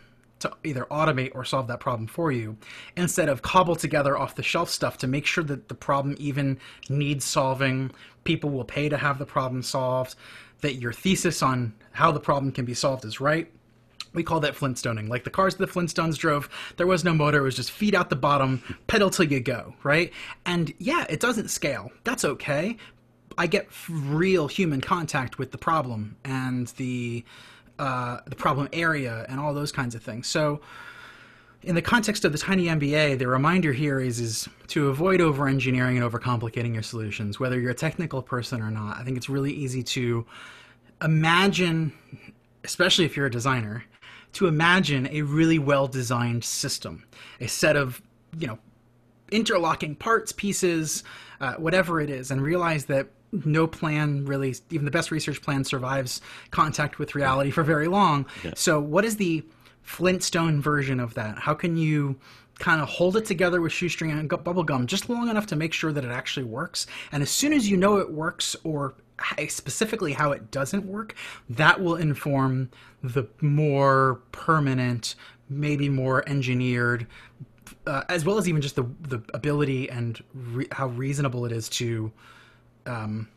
to either automate or solve that problem for you instead of cobble together off the shelf stuff to make sure that the problem even needs solving. People will pay to have the problem solved that your thesis on how the problem can be solved is right. We call that flintstoning. Like the cars the flintstones drove there was no motor it was just feet out the bottom pedal till you go right? And yeah it doesn't scale. That's okay. I get real human contact with the problem and the uh, the problem area and all those kinds of things. So, in the context of the tiny MBA, the reminder here is is to avoid over engineering and overcomplicating your solutions, whether you're a technical person or not. I think it's really easy to imagine, especially if you're a designer, to imagine a really well designed system, a set of you know interlocking parts, pieces, uh, whatever it is, and realize that no plan really, even the best research plan survives contact with reality for very long. Yeah. So, what is the Flintstone version of that? How can you kind of hold it together with shoestring and bubble gum just long enough to make sure that it actually works? And as soon as you know it works, or specifically how it doesn't work, that will inform the more permanent, maybe more engineered, uh, as well as even just the the ability and re- how reasonable it is to um,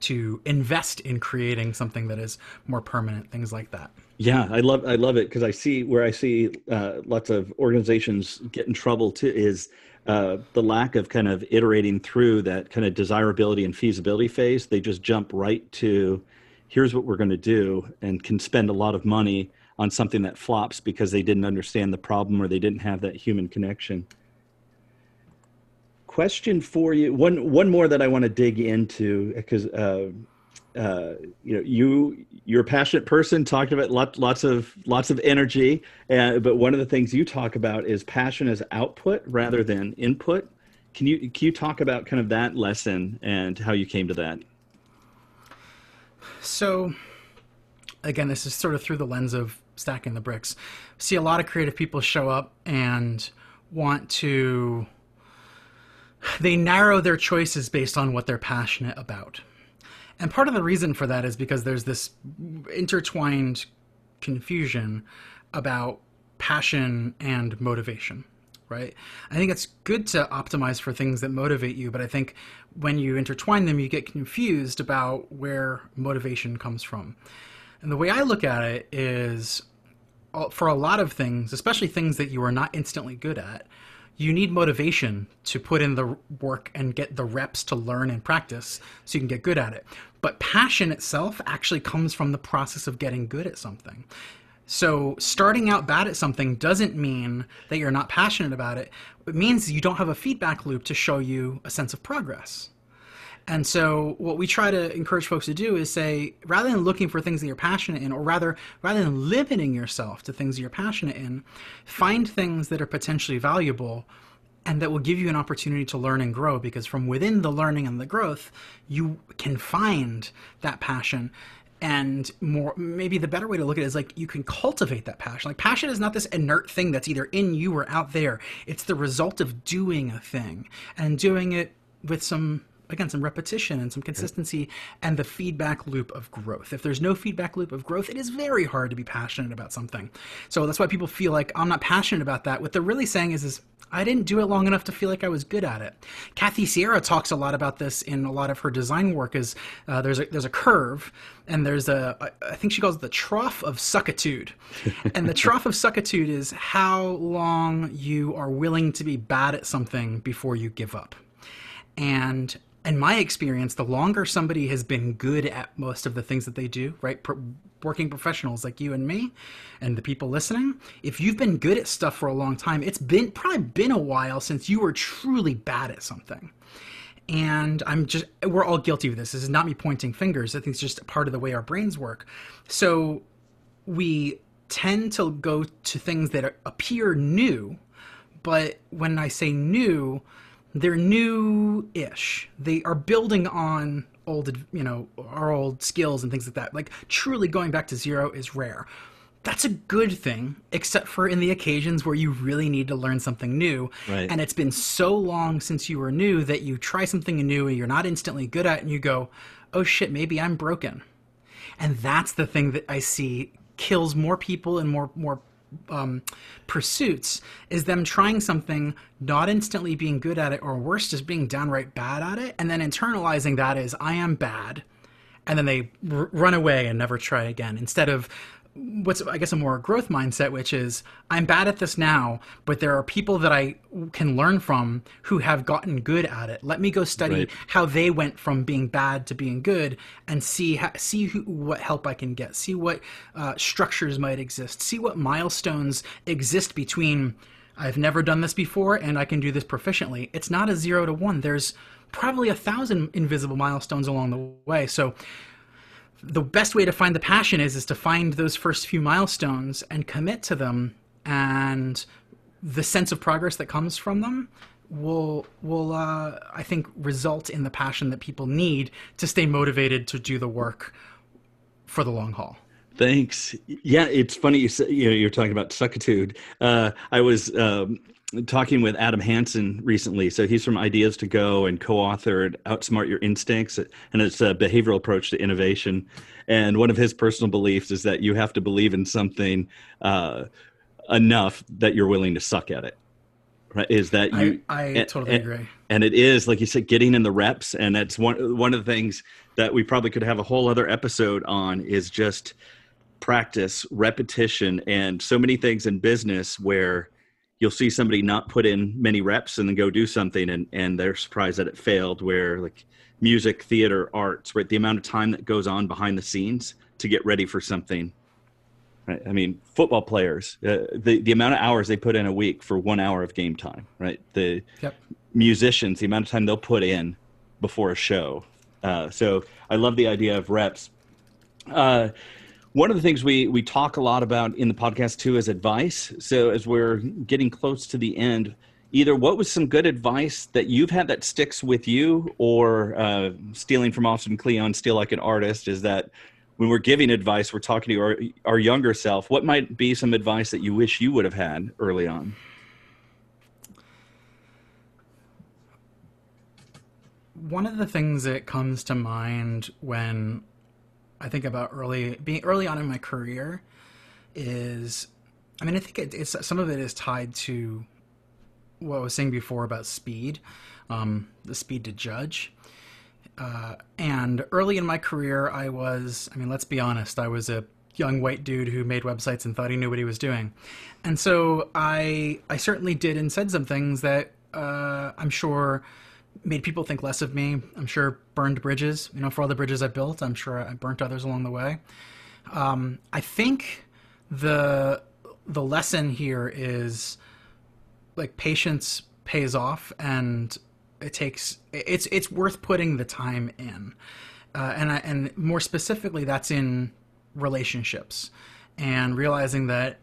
to invest in creating something that is more permanent, things like that. Yeah, I love I love it because I see where I see uh, lots of organizations get in trouble too is uh, the lack of kind of iterating through that kind of desirability and feasibility phase. They just jump right to here's what we're going to do and can spend a lot of money on something that flops because they didn't understand the problem or they didn't have that human connection question for you one one more that i want to dig into because uh, uh, you know you you're a passionate person talking about lots lots of lots of energy uh, but one of the things you talk about is passion as output rather than input. Can you can you talk about kind of that lesson and how you came to that? So again this is sort of through the lens of stacking the bricks. See a lot of creative people show up and want to they narrow their choices based on what they're passionate about. And part of the reason for that is because there's this intertwined confusion about passion and motivation, right? I think it's good to optimize for things that motivate you, but I think when you intertwine them, you get confused about where motivation comes from. And the way I look at it is uh, for a lot of things, especially things that you are not instantly good at, you need motivation to put in the work and get the reps to learn and practice so you can get good at it. But passion itself actually comes from the process of getting good at something. So starting out bad at something doesn't mean that you're not passionate about it. It means you don't have a feedback loop to show you a sense of progress. And so what we try to encourage folks to do is say, rather than looking for things that you're passionate in, or rather, rather than limiting yourself to things that you're passionate in, find things that are potentially valuable and that will give you an opportunity to learn and grow. Because from within the learning and the growth, you can find that passion. And more maybe the better way to look at it is like you can cultivate that passion. Like passion is not this inert thing that's either in you or out there. It's the result of doing a thing. And doing it with some again some repetition and some consistency and the feedback loop of growth. If there's no feedback loop of growth, it is very hard to be passionate about something. So that's why people feel like I'm not passionate about that. What they're really saying is, is I didn't do it long enough to feel like I was good at it. Kathy Sierra talks a lot about this in a lot of her design work. Is uh, there's a there's a curve and there's a I think she calls it the trough of suckitude, and the trough of suckitude is how long you are willing to be bad at something before you give up. And in my experience, the longer somebody has been good at most of the things that they do, right? Pro- working professionals like you and me, and the people listening, if you've been good at stuff for a long time, it's been probably been a while since you were truly bad at something. And I'm just, we're all guilty of this. This is not me pointing fingers. I think it's just part of the way our brains work. So we tend to go to things that appear new, but when I say new, they're new-ish. They are building on old, you know, our old skills and things like that. Like truly going back to zero is rare. That's a good thing, except for in the occasions where you really need to learn something new. Right. And it's been so long since you were new that you try something new and you're not instantly good at it and you go, oh shit, maybe I'm broken. And that's the thing that I see kills more people and more more um, pursuits is them trying something, not instantly being good at it, or worse, just being downright bad at it, and then internalizing that as I am bad, and then they r- run away and never try again. Instead of what's I guess a more growth mindset, which is I'm bad at this now, but there are people that I can learn from who have gotten good at it. Let me go study Right. how they went from being bad to being good, and see how, see who, what help I can get, see what uh, structures might exist, see what milestones exist between. I've never done this before, and I can do this proficiently. It's not a zero to one. There's probably a thousand invisible milestones along the way. So the best way to find the passion is is to find those first few milestones and commit to them and the sense of progress that comes from them will will uh, I think result in the passion that people need to stay motivated to do the work for the long haul. Thanks. Yeah, it's funny you say, you know you're talking about suckitude. Uh, I was um, talking with Adam Hansen recently. So he's from Ideas to Go and co-authored Outsmart Your Instincts, and it's a behavioral approach to innovation. And one of his personal beliefs is that you have to believe in something uh, enough that you're willing to suck at it. Right? Is that you? I, I and- totally and- agree. and it is like you said getting in the reps and that's one one of the things that we probably could have a whole other episode on is just practice repetition and so many things in business where you'll see somebody not put in many reps and then go do something and and they're surprised that it failed where like music theater arts right the amount of time that goes on behind the scenes to get ready for something right i mean football players uh, the the amount of hours they put in a week for 1 hour of game time right the Yep. musicians, the amount of time they'll put in before a show. Uh, so I love the idea of reps. Uh, one of the things we we talk a lot about in the podcast too is advice. So as we're getting close to the end, either what was some good advice that you've had that sticks with you, or uh, stealing from Austin Kleon, steal like an artist, is that when we're giving advice, we're talking to our, our younger self. What might be some advice that you wish you would have had early on? one of the things that comes to mind when I think about early being early on in my career is, I mean, I think it, it's some of it is tied to what I was saying before about speed, um, the speed to judge. Uh, and early in my career, I was, I mean, let's be honest, I was a young white dude who made websites and thought he knew what he was doing. And so I, I certainly did and said some things that uh, I'm sure made people think less of me. I'm sure burned bridges. You know, for all the bridges I built, I'm sure I burnt others along the way. Um, I think the the lesson here is like patience pays off, and it takes it's it's worth putting the time in, uh, and I, and more specifically, that's in relationships, and realizing that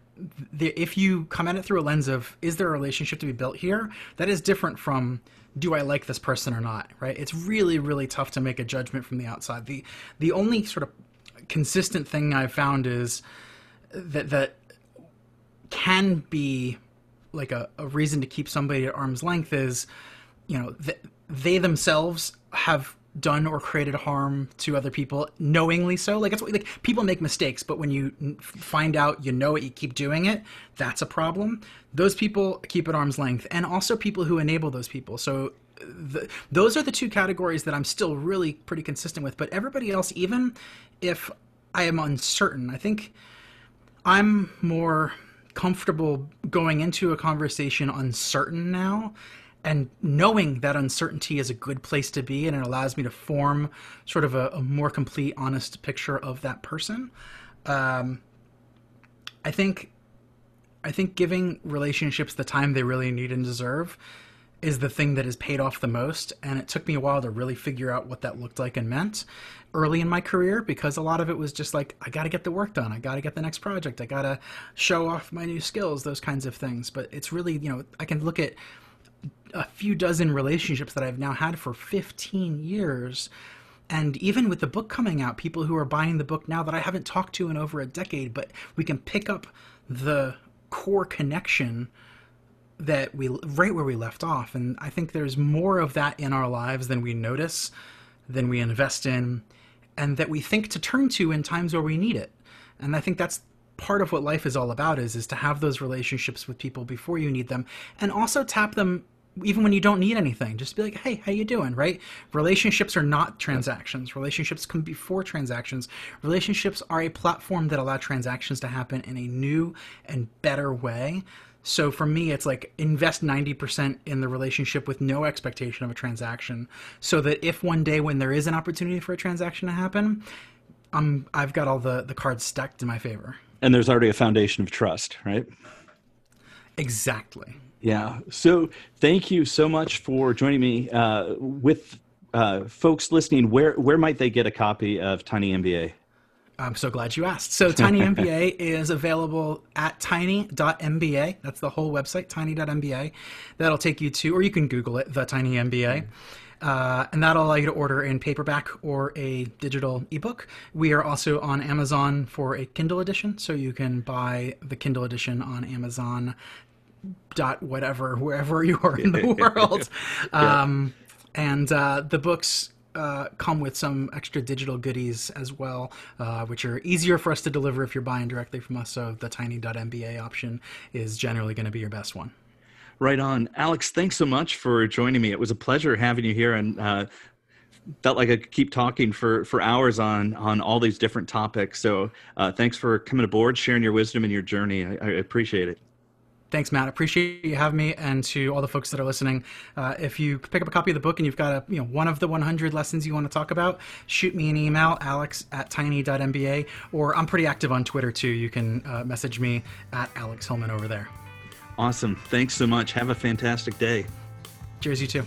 the, if you come at it through a lens of is there a relationship to be built here, that is different from do I like this person or not, right? It's really really tough to make a judgment from the outside. The the only sort of consistent thing I've found is that that can be like a, a reason to keep somebody at arm's length is you know th- they themselves have done or created harm to other people knowingly so. Like that's what like people make mistakes but when you find out you know it you keep doing it that's a problem. Those people keep at arm's length and also people who enable those people. So the, those are the two categories that I'm still really pretty consistent with. But everybody else even if I am uncertain I think I'm more comfortable going into a conversation uncertain now and knowing that uncertainty is a good place to be and it allows me to form sort of a, a more complete honest picture of that person um, i think i think giving relationships the time they really need and deserve is the thing that has paid off the most and it took me a while to really figure out what that looked like and meant early in my career because a lot of it was just like i got to get the work done i got to get the next project i got to show off my new skills those kinds of things. But it's really you know i can look at a few dozen relationships that I've now had for 15 years. And even with the book coming out, people who are buying the book now that I haven't talked to in over a decade, but we can pick up the core connection that we right where we left off. And I think there's more of that in our lives than we notice, than we invest in, and that we think to turn to in times where we need it. And I think that's part of what life is all about is is to have those relationships with people before you need them and also tap them even when you don't need anything. Just be like hey how you doing? Right? Relationships are not transactions. Relationships come before transactions. Relationships are a platform that allow transactions to happen in a new and better way. So for me it's like invest 90% in the relationship with no expectation of a transaction so that if one day when there is an opportunity for a transaction to happen I'm, I've got all the, the cards stacked in my favor. And there's already a foundation of trust, right? Exactly. Yeah. So thank you so much for joining me. Uh, with uh, folks listening, where where might they get a copy of Tiny MBA? I'm so glad you asked. So Tiny MBA is available at tiny.mba. That's the whole website, tiny.mba. That'll take you to, or you can Google it, the Tiny MBA. Uh, and that'll allow you to order in paperback or a digital ebook. We are also on Amazon for a Kindle edition, so you can buy the Kindle edition on Amazon dot whatever wherever you are in the world yeah. um, and uh, the books uh, come with some extra digital goodies as well, uh, which are easier for us to deliver if you're buying directly from us. So the tiny.mba option is generally going to be your best one. Right on. Alex, thanks so much for joining me. It was a pleasure having you here and uh, felt like I could keep talking for, for hours on, on all these different topics. So uh, thanks for coming aboard, sharing your wisdom and your journey. I, I appreciate it. Thanks, Matt. Appreciate you having me, and to all the folks that are listening. Uh, if you pick up a copy of the book and you've got a you know one of the 100 lessons you want to talk about, shoot me an email, alex at tiny.mba, or I'm pretty active on Twitter too. You can uh, message me at Alex Hillman over there. Awesome. Thanks so much. Have a fantastic day. Cheers, you too.